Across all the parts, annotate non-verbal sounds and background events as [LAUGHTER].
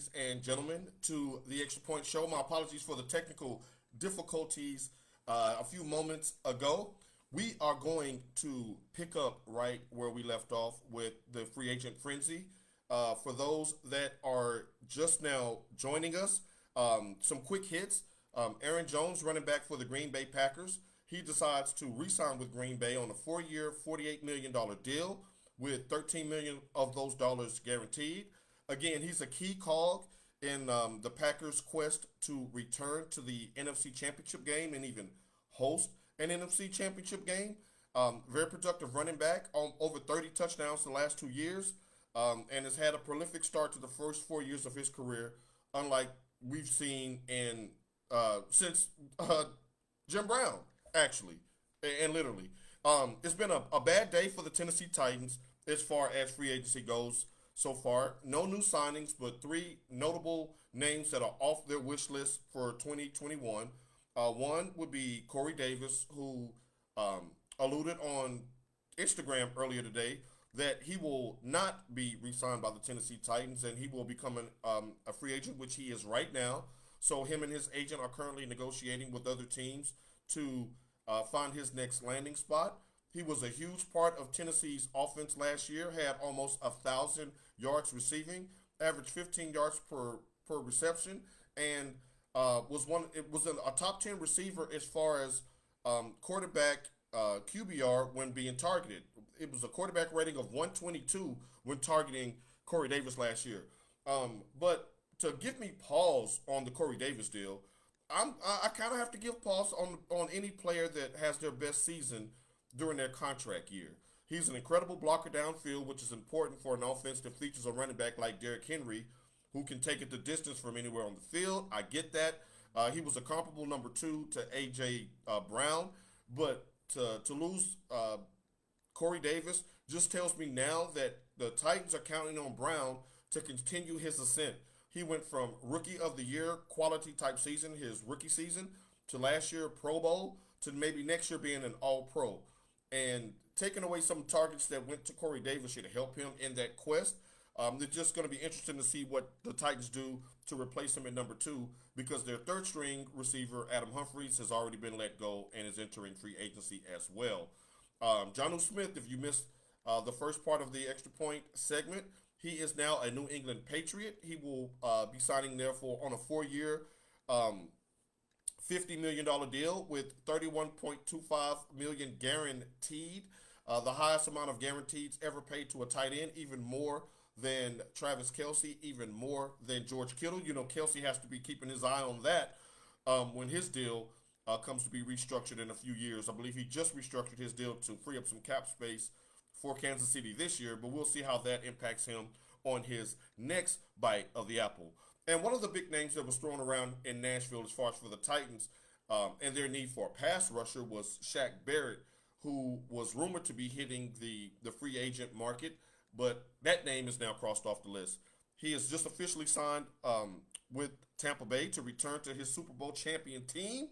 ladies and gentlemen, to the Extra Point Show. My apologies for the technical difficulties uh, a few moments ago. We are going to pick up right where we left off with the free agent frenzy. Uh, for those that are just now joining us, um, some quick hits. Um, Aaron Jones, running back for the Green Bay Packers, he decides to re-sign with Green Bay on a four-year, $48 million deal with 13 million of those dollars guaranteed. Again, he's a key cog in um, the Packers' quest to return to the NFC Championship game and even host an NFC Championship game. Um, very productive running back, on over 30 touchdowns the last two years, um, and has had a prolific start to the first four years of his career, unlike we've seen in uh, since uh, Jim Brown, actually, and literally. Um, it's been a, a bad day for the Tennessee Titans as far as free agency goes so far. No new signings, but three notable names that are off their wish list for 2021. Uh, one would be Corey Davis, who um, alluded on Instagram earlier today that he will not be re-signed by the Tennessee Titans and he will become an, um, a free agent, which he is right now. So him and his agent are currently negotiating with other teams to uh, find his next landing spot. He was a huge part of Tennessee's offense last year, had almost a thousand yards receiving, averaged 15 yards per, per reception, and uh, was one. It was a, a, top 10 receiver as far as um, quarterback uh, QBR when being targeted. It was a quarterback rating of 122 when targeting Corey Davis last year. Um, but to give me pause on the Corey Davis deal, I'm, I, I kind of have to give pause on on any player that has their best season during their contract year. He's an incredible blocker downfield, which is important for an offense that features a running back like Derrick Henry, who can take it the distance from anywhere on the field. I get that. Uh, he was a comparable number two to A.J. Uh, Brown, but to, to lose uh, Corey Davis just tells me now that the Titans are counting on Brown to continue his ascent. He went from rookie of the year quality type season, his rookie season, to last year Pro Bowl, to maybe next year being an All Pro and taking away some targets that went to Corey Davis should help him in that quest. Um, it's just going to be interesting to see what the Titans do to replace him at number two because their third string receiver, Adam Humphries, has already been let go and is entering free agency as well. Um, Jonnu Smith, if you missed uh, the first part of the extra point segment, he is now a New England Patriot. He will uh, be signing, therefore, on a four year, um, $50 million deal with 31.25 million guaranteed. Uh, the highest amount of guarantees ever paid to a tight end, even more than Travis Kelce, even more than George Kittle. You know, Kelce has to be keeping his eye on that um, when his deal uh, comes to be restructured in a few years. I believe he just restructured his deal to free up some cap space for Kansas City this year, but we'll see how that impacts him on his next bite of the apple. And one of the big names that was thrown around in Nashville as far as for the Titans um, and their need for a pass rusher was Shaq Barrett, who was rumored to be hitting the, the free agent market, but that name is now crossed off the list. He has just officially signed um, with Tampa Bay to return to his Super Bowl champion team.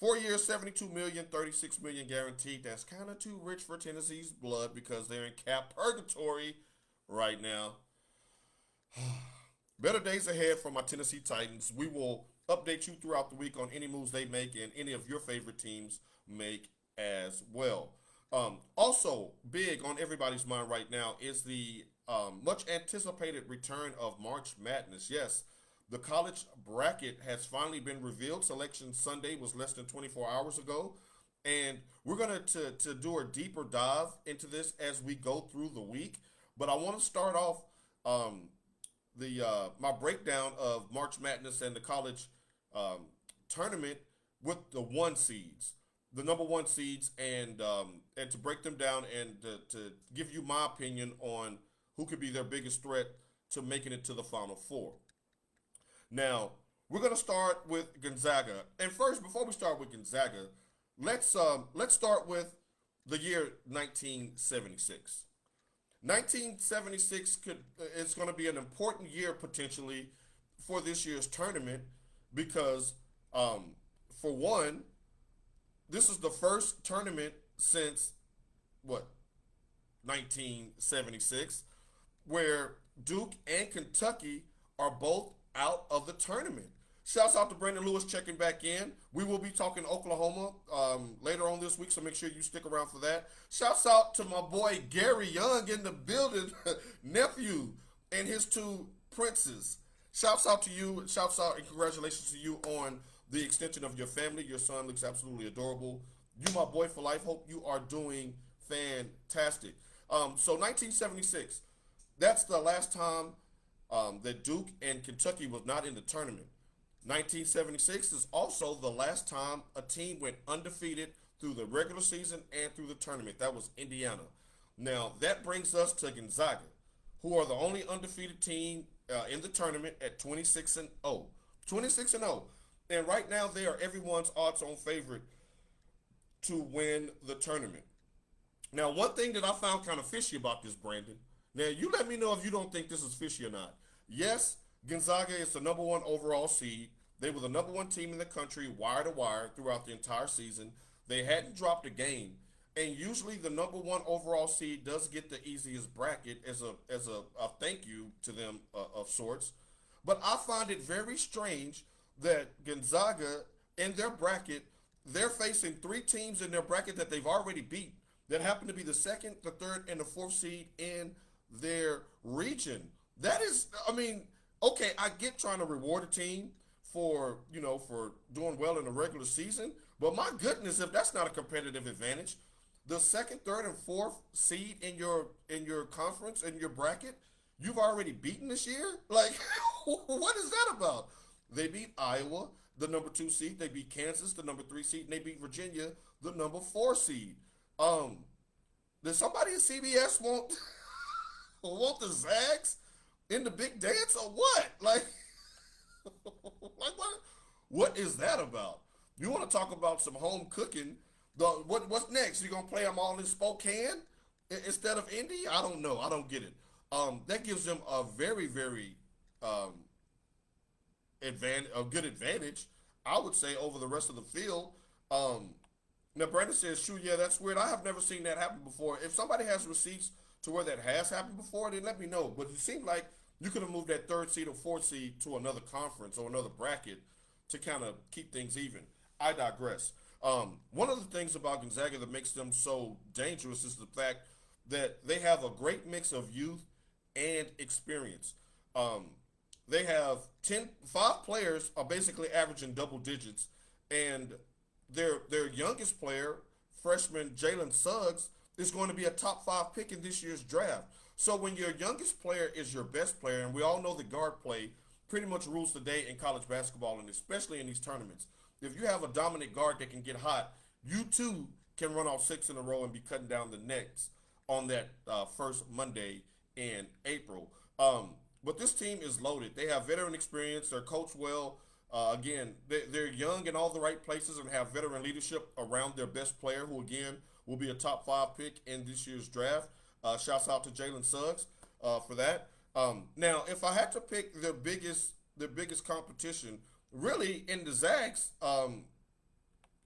Four years, 72 million, 36 million guaranteed. That's kind of too rich for Tennessee's blood because they're in cap purgatory right now. [SIGHS] Better days ahead for my Tennessee Titans. We will update you throughout the week on any moves they make and any of your favorite teams make as well. Um, also, big on everybody's mind right now is the um, much anticipated return of March Madness. Yes, the college bracket has finally been revealed. Selection Sunday was less than 24 hours ago. And we're going to, to do a deeper dive into this as we go through the week. But I want to start off um, the uh, my breakdown of March Madness and the college um, tournament with the one seeds, the number one seeds, and um, and to break them down and to, to give you my opinion on who could be their biggest threat to making it to the Final Four. Now we're gonna start with Gonzaga, and first, before we start with Gonzaga, let's um, let's start with the year 1976. 1976 could it's going to be an important year potentially for this year's tournament because um, for one this is the first tournament since what 1976 where Duke and Kentucky are both out of the tournament. Shouts out to Brandon Lewis checking back in. We will be talking Oklahoma um, later on this week, so make sure you stick around for that. Shouts out to my boy Gary Young in the building, [LAUGHS] nephew, and his two princes. Shouts out to you. Shouts out and congratulations to you on the extension of your family. Your son looks absolutely adorable. You, my boy for life. Hope you are doing fantastic. Um, so 1976, that's the last time um, that Duke and Kentucky was not in the tournament. 1976 is also the last time a team went undefeated through the regular season and through the tournament. That was Indiana. Now, that brings us to Gonzaga, who are the only undefeated team uh, in the tournament at 26 and 0. 26 and 0. And right now, they are everyone's odds on favorite to win the tournament. Now, one thing that I found kind of fishy about this, Brandon, now you let me know if you don't think this is fishy or not. Yes, Gonzaga is the number one overall seed. They were the number one team in the country, wire to wire, throughout the entire season. They hadn't dropped a game, and usually the number one overall seed does get the easiest bracket as a as a, a thank you to them uh, of sorts. But I find it very strange that Gonzaga in their bracket, they're facing three teams in their bracket that they've already beat that happen to be the second, the third, and the fourth seed in their region. That is, I mean, okay, I get trying to reward a team for, you know, for doing well in the regular season, but my goodness, if that's not a competitive advantage, the second, third, and fourth seed in your in your conference in your bracket, you've already beaten this year. Like, [LAUGHS] what is that about? They beat Iowa, the number two seed. They beat Kansas, the number three seed, and they beat Virginia, the number four seed. Um, does somebody at CBS want [LAUGHS] want the Zags in the big dance or what? [LAUGHS] Like, like what? What is that about? You want to talk about some home cooking? The what? What's next? You gonna play them all in Spokane instead of Indy? I don't know. I don't get it. Um, that gives them a very, very um, advantage, a good advantage, I would say, over the rest of the field. Um, now, Brandon says, "True, yeah, that's weird. I have never seen that happen before. If somebody has receipts to where that has happened before, then let me know. But it seemed like you could have moved that third seed or fourth seed to another conference or another bracket to kind of keep things even. I digress. Um, one of the things about Gonzaga that makes them so dangerous is the fact that they have a great mix of youth and experience. Um, they have 10, five players are basically averaging double digits, and their their youngest player, freshman Jalen Suggs, is going to be a top five pick in this year's draft. So when your youngest player is your best player, and we all know the guard play pretty much rules the day in college basketball, and especially in these tournaments. If you have a dominant guard that can get hot, you too can run off six in a row and be cutting down the necks on that uh, first Monday in April. Um, but this team is loaded. They have veteran experience. They're coached well. Uh, again, they, they're young in all the right places and have veteran leadership around their best player, who again will be a top five pick in this year's draft. Uh, shouts out to Jalen Suggs uh, for that. Um, now, if I had to pick their biggest their biggest competition, really in the Zags um,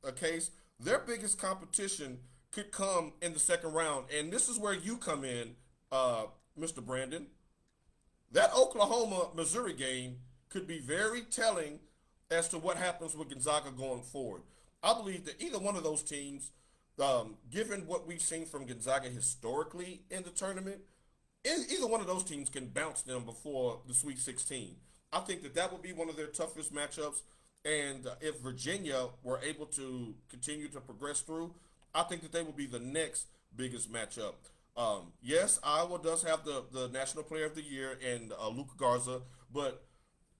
a case, their biggest competition could come in the second round, and this is where you come in, uh, Mr. Brandon. That Oklahoma Missouri game could be very telling as to what happens with Gonzaga going forward. I believe that either one of those teams, um, given what we've seen from Gonzaga historically in the tournament, either one of those teams can bounce them before the Sweet 16. I think that that would be one of their toughest matchups. And uh, if Virginia were able to continue to progress through, I think that they would be the next biggest matchup. Um, yes, Iowa does have the, the National Player of the Year and uh, Luka Garza, but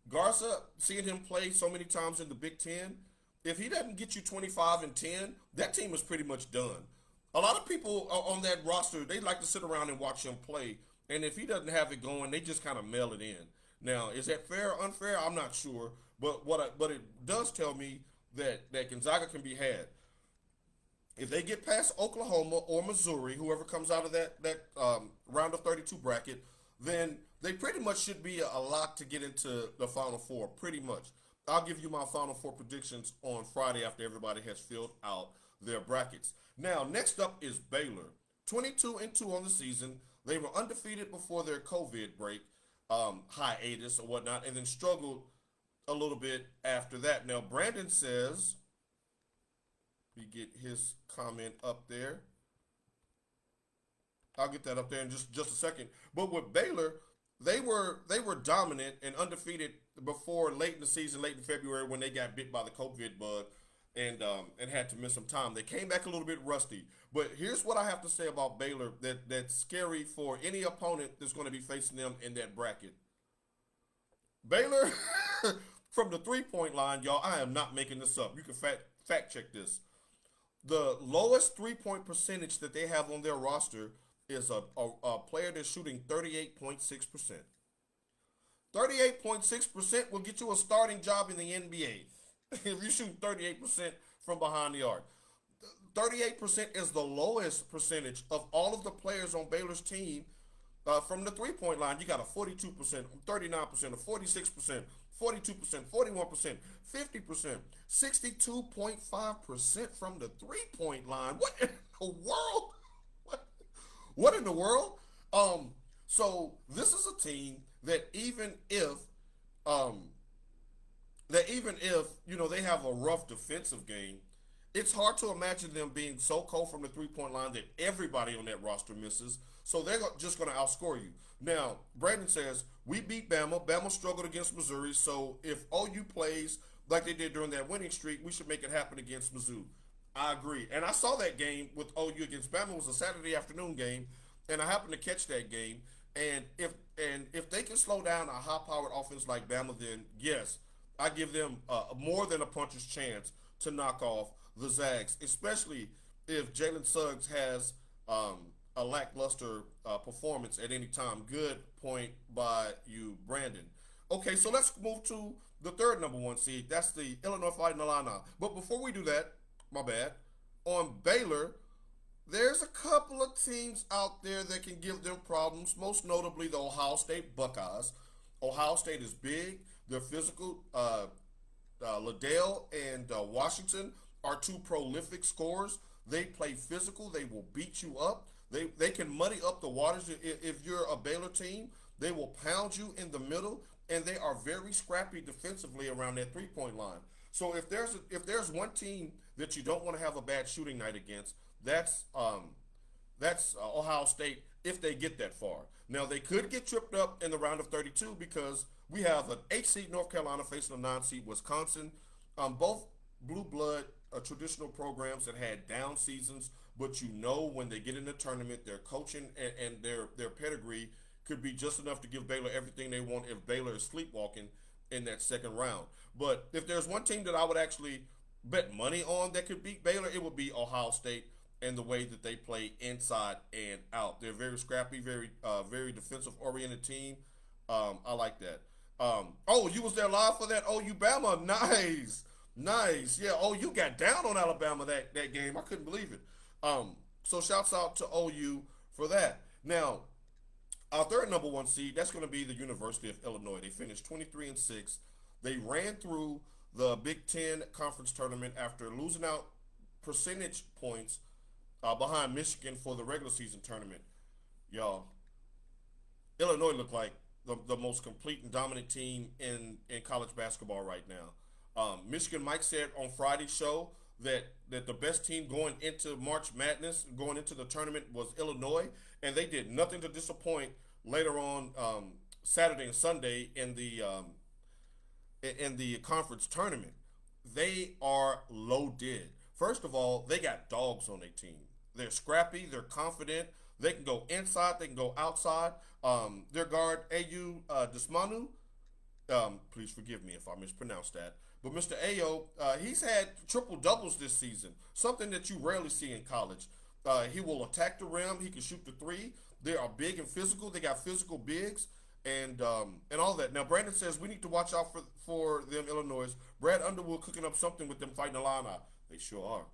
Garza, seeing him play so many times in the Big Ten, if he doesn't get you 25 and 10, that team is pretty much done. A lot of people on that roster, they like to sit around and watch him play. And if he doesn't have it going, they just kind of mail it in. Now, is that fair or unfair? I'm not sure. But what I, but it does tell me that, that Gonzaga can be had. If they get past Oklahoma or Missouri, whoever comes out of that, that um, round of 32 bracket, then they pretty much should be a, lock to get into the Final Four, pretty much. I'll give you my Final Four predictions on Friday after everybody has filled out their brackets. Now, next up is Baylor. 22 and 2 on the season. They were undefeated before their COVID break. um, hiatus or whatnot, and then struggled a little bit after that. Now, Brandon says, we get his comment up there. I'll get that up there in just just a second. But with Baylor, they were they were dominant and undefeated before late in the season, late in February when they got bit by the COVID bug and um, and had to miss some time. They came back a little bit rusty. But here's what I have to say about Baylor that that's scary for any opponent that's going to be facing them in that bracket. Baylor [LAUGHS] from the three point line, y'all. I am not making this up. You can fact fact check this. The lowest three point percentage that they have on their roster is a, a, a player that's shooting 38.6%. 38.6% will get you a starting job in the NBA [LAUGHS] if you shoot 38% from behind the arc. 38% is the lowest percentage of all of the players on Baylor's team uh, from the three point line. You got a 42%, 39%, a 46%, 42%, 41%, 50%, 62.5% from the three point line. What in the world? What in the world? Um, so this is a team that even if um, that even if you know they have a rough defensive game, it's hard to imagine them being so cold from the three point line that everybody on that roster misses. So they're just going to outscore you. Now, Brandon says we beat Bama. Bama struggled against Missouri. So if OU plays like they did during that winning streak, we should make it happen against Mizzou. I agree. And I saw that game with OU against Bama. It was a Saturday afternoon game, and I happened to catch that game. And if and if they can slow down a high-powered offense like Bama, then yes, I give them uh, more than a puncher's chance to knock off the Zags, especially if Jalen Suggs has um, a lackluster uh, performance at any time. Good point by you, Brandon. Okay, so let's move to the third number one seed. That's the Illinois Fighting Illini. But before we do that, my bad. On Baylor, there's a couple of teams out there that can give them problems, most notably the Ohio State Buckeyes. Ohio State is big. They're physical. Uh, uh, Liddell and uh, Washington are two prolific scorers. They play physical. They will beat you up. They, they can muddy up the waters. If, you're a Baylor team, they will pound you in the middle, and they are very scrappy defensively around that three point line. So if there's a, if there's one team that you don't want to have a bad shooting night against, that's um, that's uh, Ohio State if they get that far. Now they could get tripped up in the round of 32 because we have an eight seed North Carolina facing a nine seed Wisconsin. Um, both blue blood uh, traditional programs that had down seasons, but you know when they get in the tournament, their coaching and, and their their pedigree could be just enough to give Baylor everything they want if Baylor is sleepwalking in that second round. But if there's one team that I would actually bet money on that could beat Baylor, it would be Ohio State and the way that they play inside and out. They're very scrappy, very uh, very defensive oriented team. Um, I like that. Um, oh, you was there live for that? Oh, you Bama, nice, nice. Yeah. Oh, you got down on Alabama that that game. I couldn't believe it. Um, so shouts out to OU for that. Now, our third number one seed that's going to be the University of Illinois. They finished 23 and six. They ran through the Big Ten conference tournament after losing out percentage points uh, behind Michigan for the regular season tournament. Y'all, Illinois looked like the, the most complete and dominant team in, in college basketball right now. Um, Michigan Mike said on Friday's show that that the best team going into March Madness, going into the tournament, was Illinois, and they did nothing to disappoint later on um, Saturday and Sunday in the um, in the conference tournament. They are loaded. First of all, they got dogs on their team. They're scrappy. They're confident. They can go inside. They can go outside. Um, their guard, Ayo uh, Dosunmu, um, please forgive me if I mispronounce that. But Mr. Ayo, uh, he's had triple doubles this season, something that you rarely see in college. Uh, he will attack the rim. He can shoot the three. They are big and physical. They got physical bigs and um, and all that. Now Brandon says we need to watch out for for them Illinois. Brad Underwood cooking up something with them fighting Illini. They sure are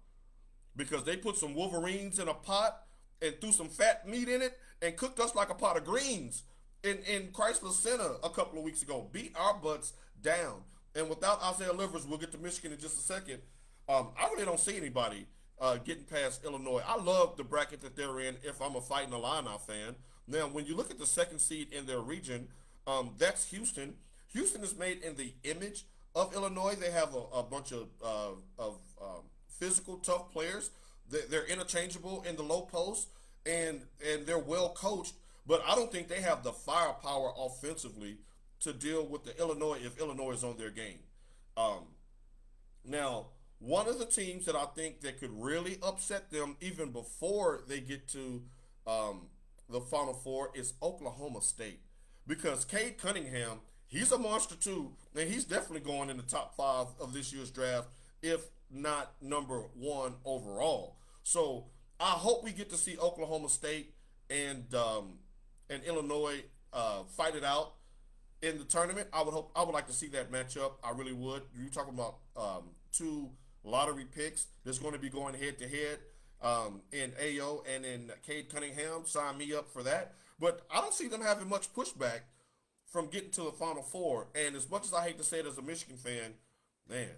because they put some Wolverines in a pot and threw some fat meat in it and cooked us like a pot of greens in, in Crisler Center a couple of weeks ago. Beat our butts down. And without Isaiah Livers, we'll get to Michigan in just a second. Um, I really don't see anybody uh, getting past Illinois. I love the bracket that they're in if I'm a Fighting Illini fan. Now, when you look at the second seed in their region, Um, that's Houston. Houston is made in the image of Illinois. They have a, a bunch of uh, of um, physical, tough players. They, they're interchangeable in the low post, and and they're well coached. But I don't think they have the firepower offensively to deal with the Illinois if Illinois is on their game. Um, now, one of the teams that I think that could really upset them even before they get to um, the Final Four is Oklahoma State because Cade Cunningham, he's a monster too, and he's definitely going in the top five of this year's draft, if not number one overall. So I hope we get to see Oklahoma State and um, and Illinois uh, fight it out in the tournament. I would hope I would like to see that matchup. I really would. You're talking about um, two lottery picks that's going to be going head to head um, in Ayo and in Cade Cunningham. Sign me up for that. But I don't see them having much pushback from getting to the Final Four. And as much as I hate to say it as a Michigan fan, man,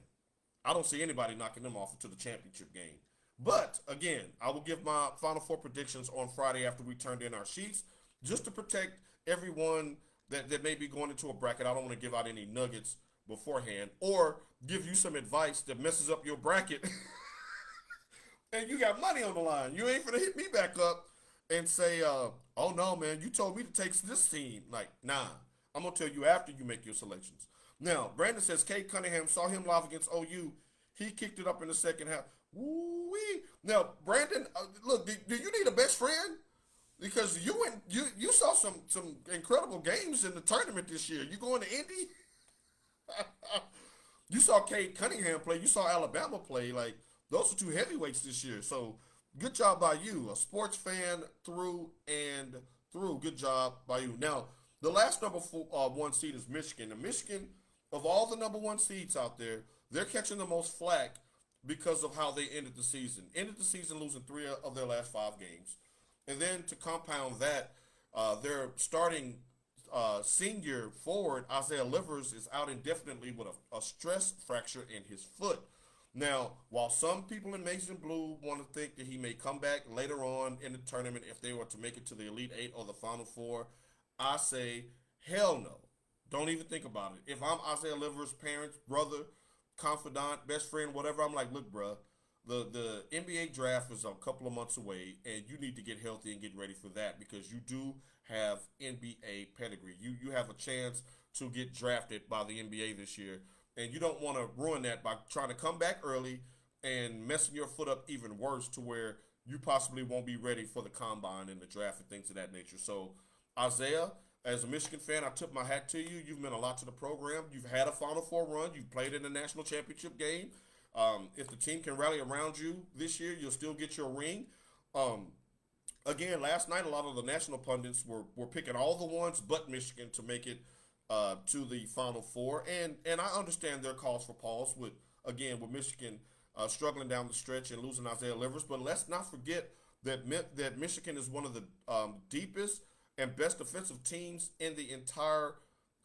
I don't see anybody knocking them off into the championship game. But again, I will give my Final Four predictions on Friday after we turned in our sheets, just to protect everyone that, that may be going into a bracket. I don't want to give out any nuggets beforehand or give you some advice that messes up your bracket. [LAUGHS] and you got money on the line. You ain't gonna hit me back up and say, uh, "Oh no, man, you told me to take this team." Like, nah, I'm gonna tell you after you make your selections. Now, Brandon says Cade Cunningham saw him live against OU. He kicked it up in the second half. Woo-wee. Now, Brandon, uh, look, do, do, you need a best friend? Because you went, you you saw some some incredible games in the tournament this year. You going to Indy? [LAUGHS] you saw Cade Cunningham play. You saw Alabama play. Like those are two heavyweights this year. So good job by you, a sports fan through and through. Good job by you. Now the last number four, uh, one seed is Michigan. And Michigan, of all the number one seeds out there, they're catching the most flack because of how they ended the season. Ended the season losing three of their last five games. And then to compound that, uh, their starting uh, senior forward, Isaiah Livers, is out indefinitely with a, a, stress fracture in his foot. Now, while some people in Maize and Blue want to think that he may come back later on in the tournament if they were to make it to the Elite Eight or the Final Four, I say, hell no. Don't even think about it. If I'm Isaiah Livers' parents, brother, confidant, best friend, whatever, I'm like, look, bruh, the the NBA draft is a couple of months away, and you need to get healthy and get ready for that because you do have NBA pedigree. You you have a chance to get drafted by the NBA this year, and you don't want to ruin that by trying to come back early and messing your foot up even worse to where you possibly won't be ready for the combine and the draft and things of that nature. So, Isaiah, as a Michigan fan, I tip my hat to you. You've meant a lot to the program. You've had a Final Four run. You've played in the national championship game. Um, if the team can rally around you this year, you'll still get your ring. Um, again, last night a lot of the national pundits were, were picking all the ones but Michigan to make it uh, to the Final Four, and and I understand their calls for pause with again with Michigan uh, struggling down the stretch and losing Isaiah Livers, but let's not forget that that Michigan is one of the um, deepest and best defensive teams in the entire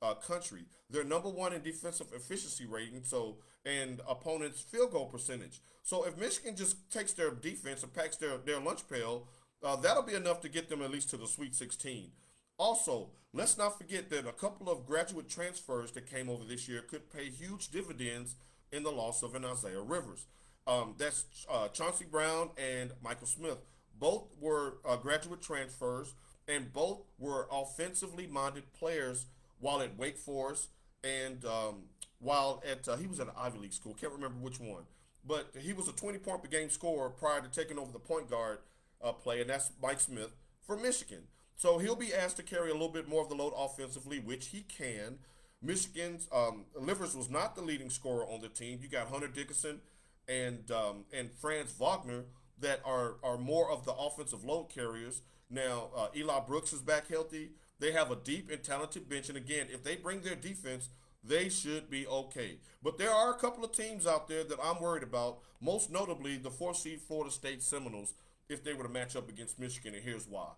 uh, country. They're number one in defensive efficiency rating, so and opponents' field goal percentage. So if Michigan just takes their defense and packs their, their lunch pail, uh, that'll be enough to get them at least to the Sweet 16. Also, let's not forget that a couple of graduate transfers that came over this year could pay huge dividends in the loss of an Isaiah Rivers. Um, that's uh, Chaundee Brown and Michael Smith. Both were uh, graduate transfers, and both were offensively minded players while at Wake Forest and um, while at uh, he was at an Ivy League school. Can't remember which one, but he was a 20 point per game scorer prior to taking over the point guard uh, play, and that's Mike Smith for Michigan. So he'll be asked to carry a little bit more of the load offensively, which he can. Michigan's um, Livers was not the leading scorer on the team. You got Hunter Dickinson and um, and Franz Wagner that are are more of the offensive load carriers. Now uh, Eli Brooks is back healthy. They have a deep and talented bench, and again, if they bring their defense, they should be okay. But there are a couple of teams out there that I'm worried about. Most notably, the four seed Florida State Seminoles, if they were to match up against Michigan, and here's why.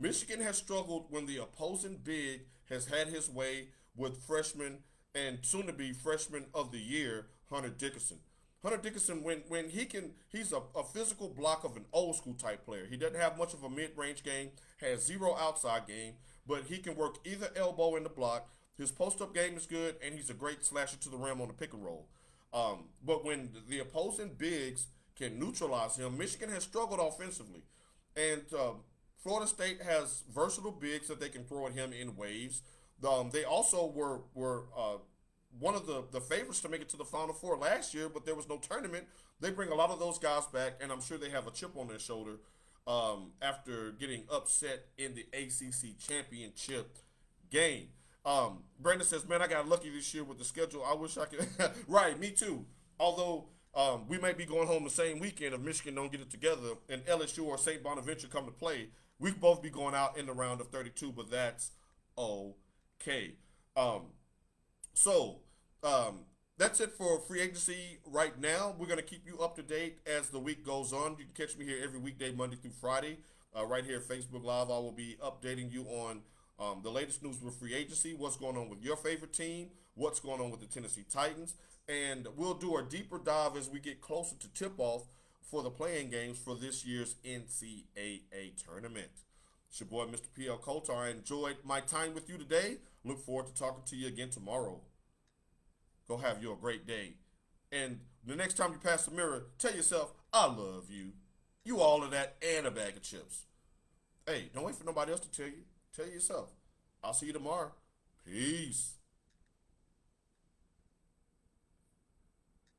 Michigan has struggled when the opposing big has had his way with freshman and soon to be freshman of the year, Hunter Dickinson. Hunter Dickinson, when when he can, he's a, a physical block of an old school type player. He doesn't have much of a mid range game, has zero outside game, but he can work either elbow in the block. His post up game is good, and he's a great slasher to the rim on the pick and roll. Um, but when the opposing bigs can neutralize him, Michigan has struggled offensively. And um, Florida State has versatile bigs that they can throw at him in waves. Um, they also were were uh, one of the, the favorites to make it to the Final Four last year, but there was no tournament. They bring a lot of those guys back, and I'm sure they have a chip on their shoulder um, after getting upset in the ACC championship game. Um, Brandon says, "Man, I got lucky this year with the schedule. I wish I could." [LAUGHS] right, me too. Although um, we might be going home the same weekend if Michigan don't get it together, and LSU or St. Bonaventure come to play. We could both be going out in the round of 32, but that's okay. Um, so um, that's it for free agency right now. We're going to keep you up to date as the week goes on. You can catch me here every weekday, Monday through Friday, uh, right here Facebook Live. I will be updating you on um, the latest news with free agency, what's going on with your favorite team, what's going on with the Tennessee Titans, and we'll do a deeper dive as we get closer to tip off for the playing games for this year's NCAA tournament. It's your boy, Mr. PL Colter. I enjoyed my time with you today. Look forward to talking to you again tomorrow. Go have you a great day. And the next time you pass the mirror, tell yourself, I love you. You all of that and a bag of chips. Hey, don't wait for nobody else to tell you. Tell yourself. I'll see you tomorrow. Peace.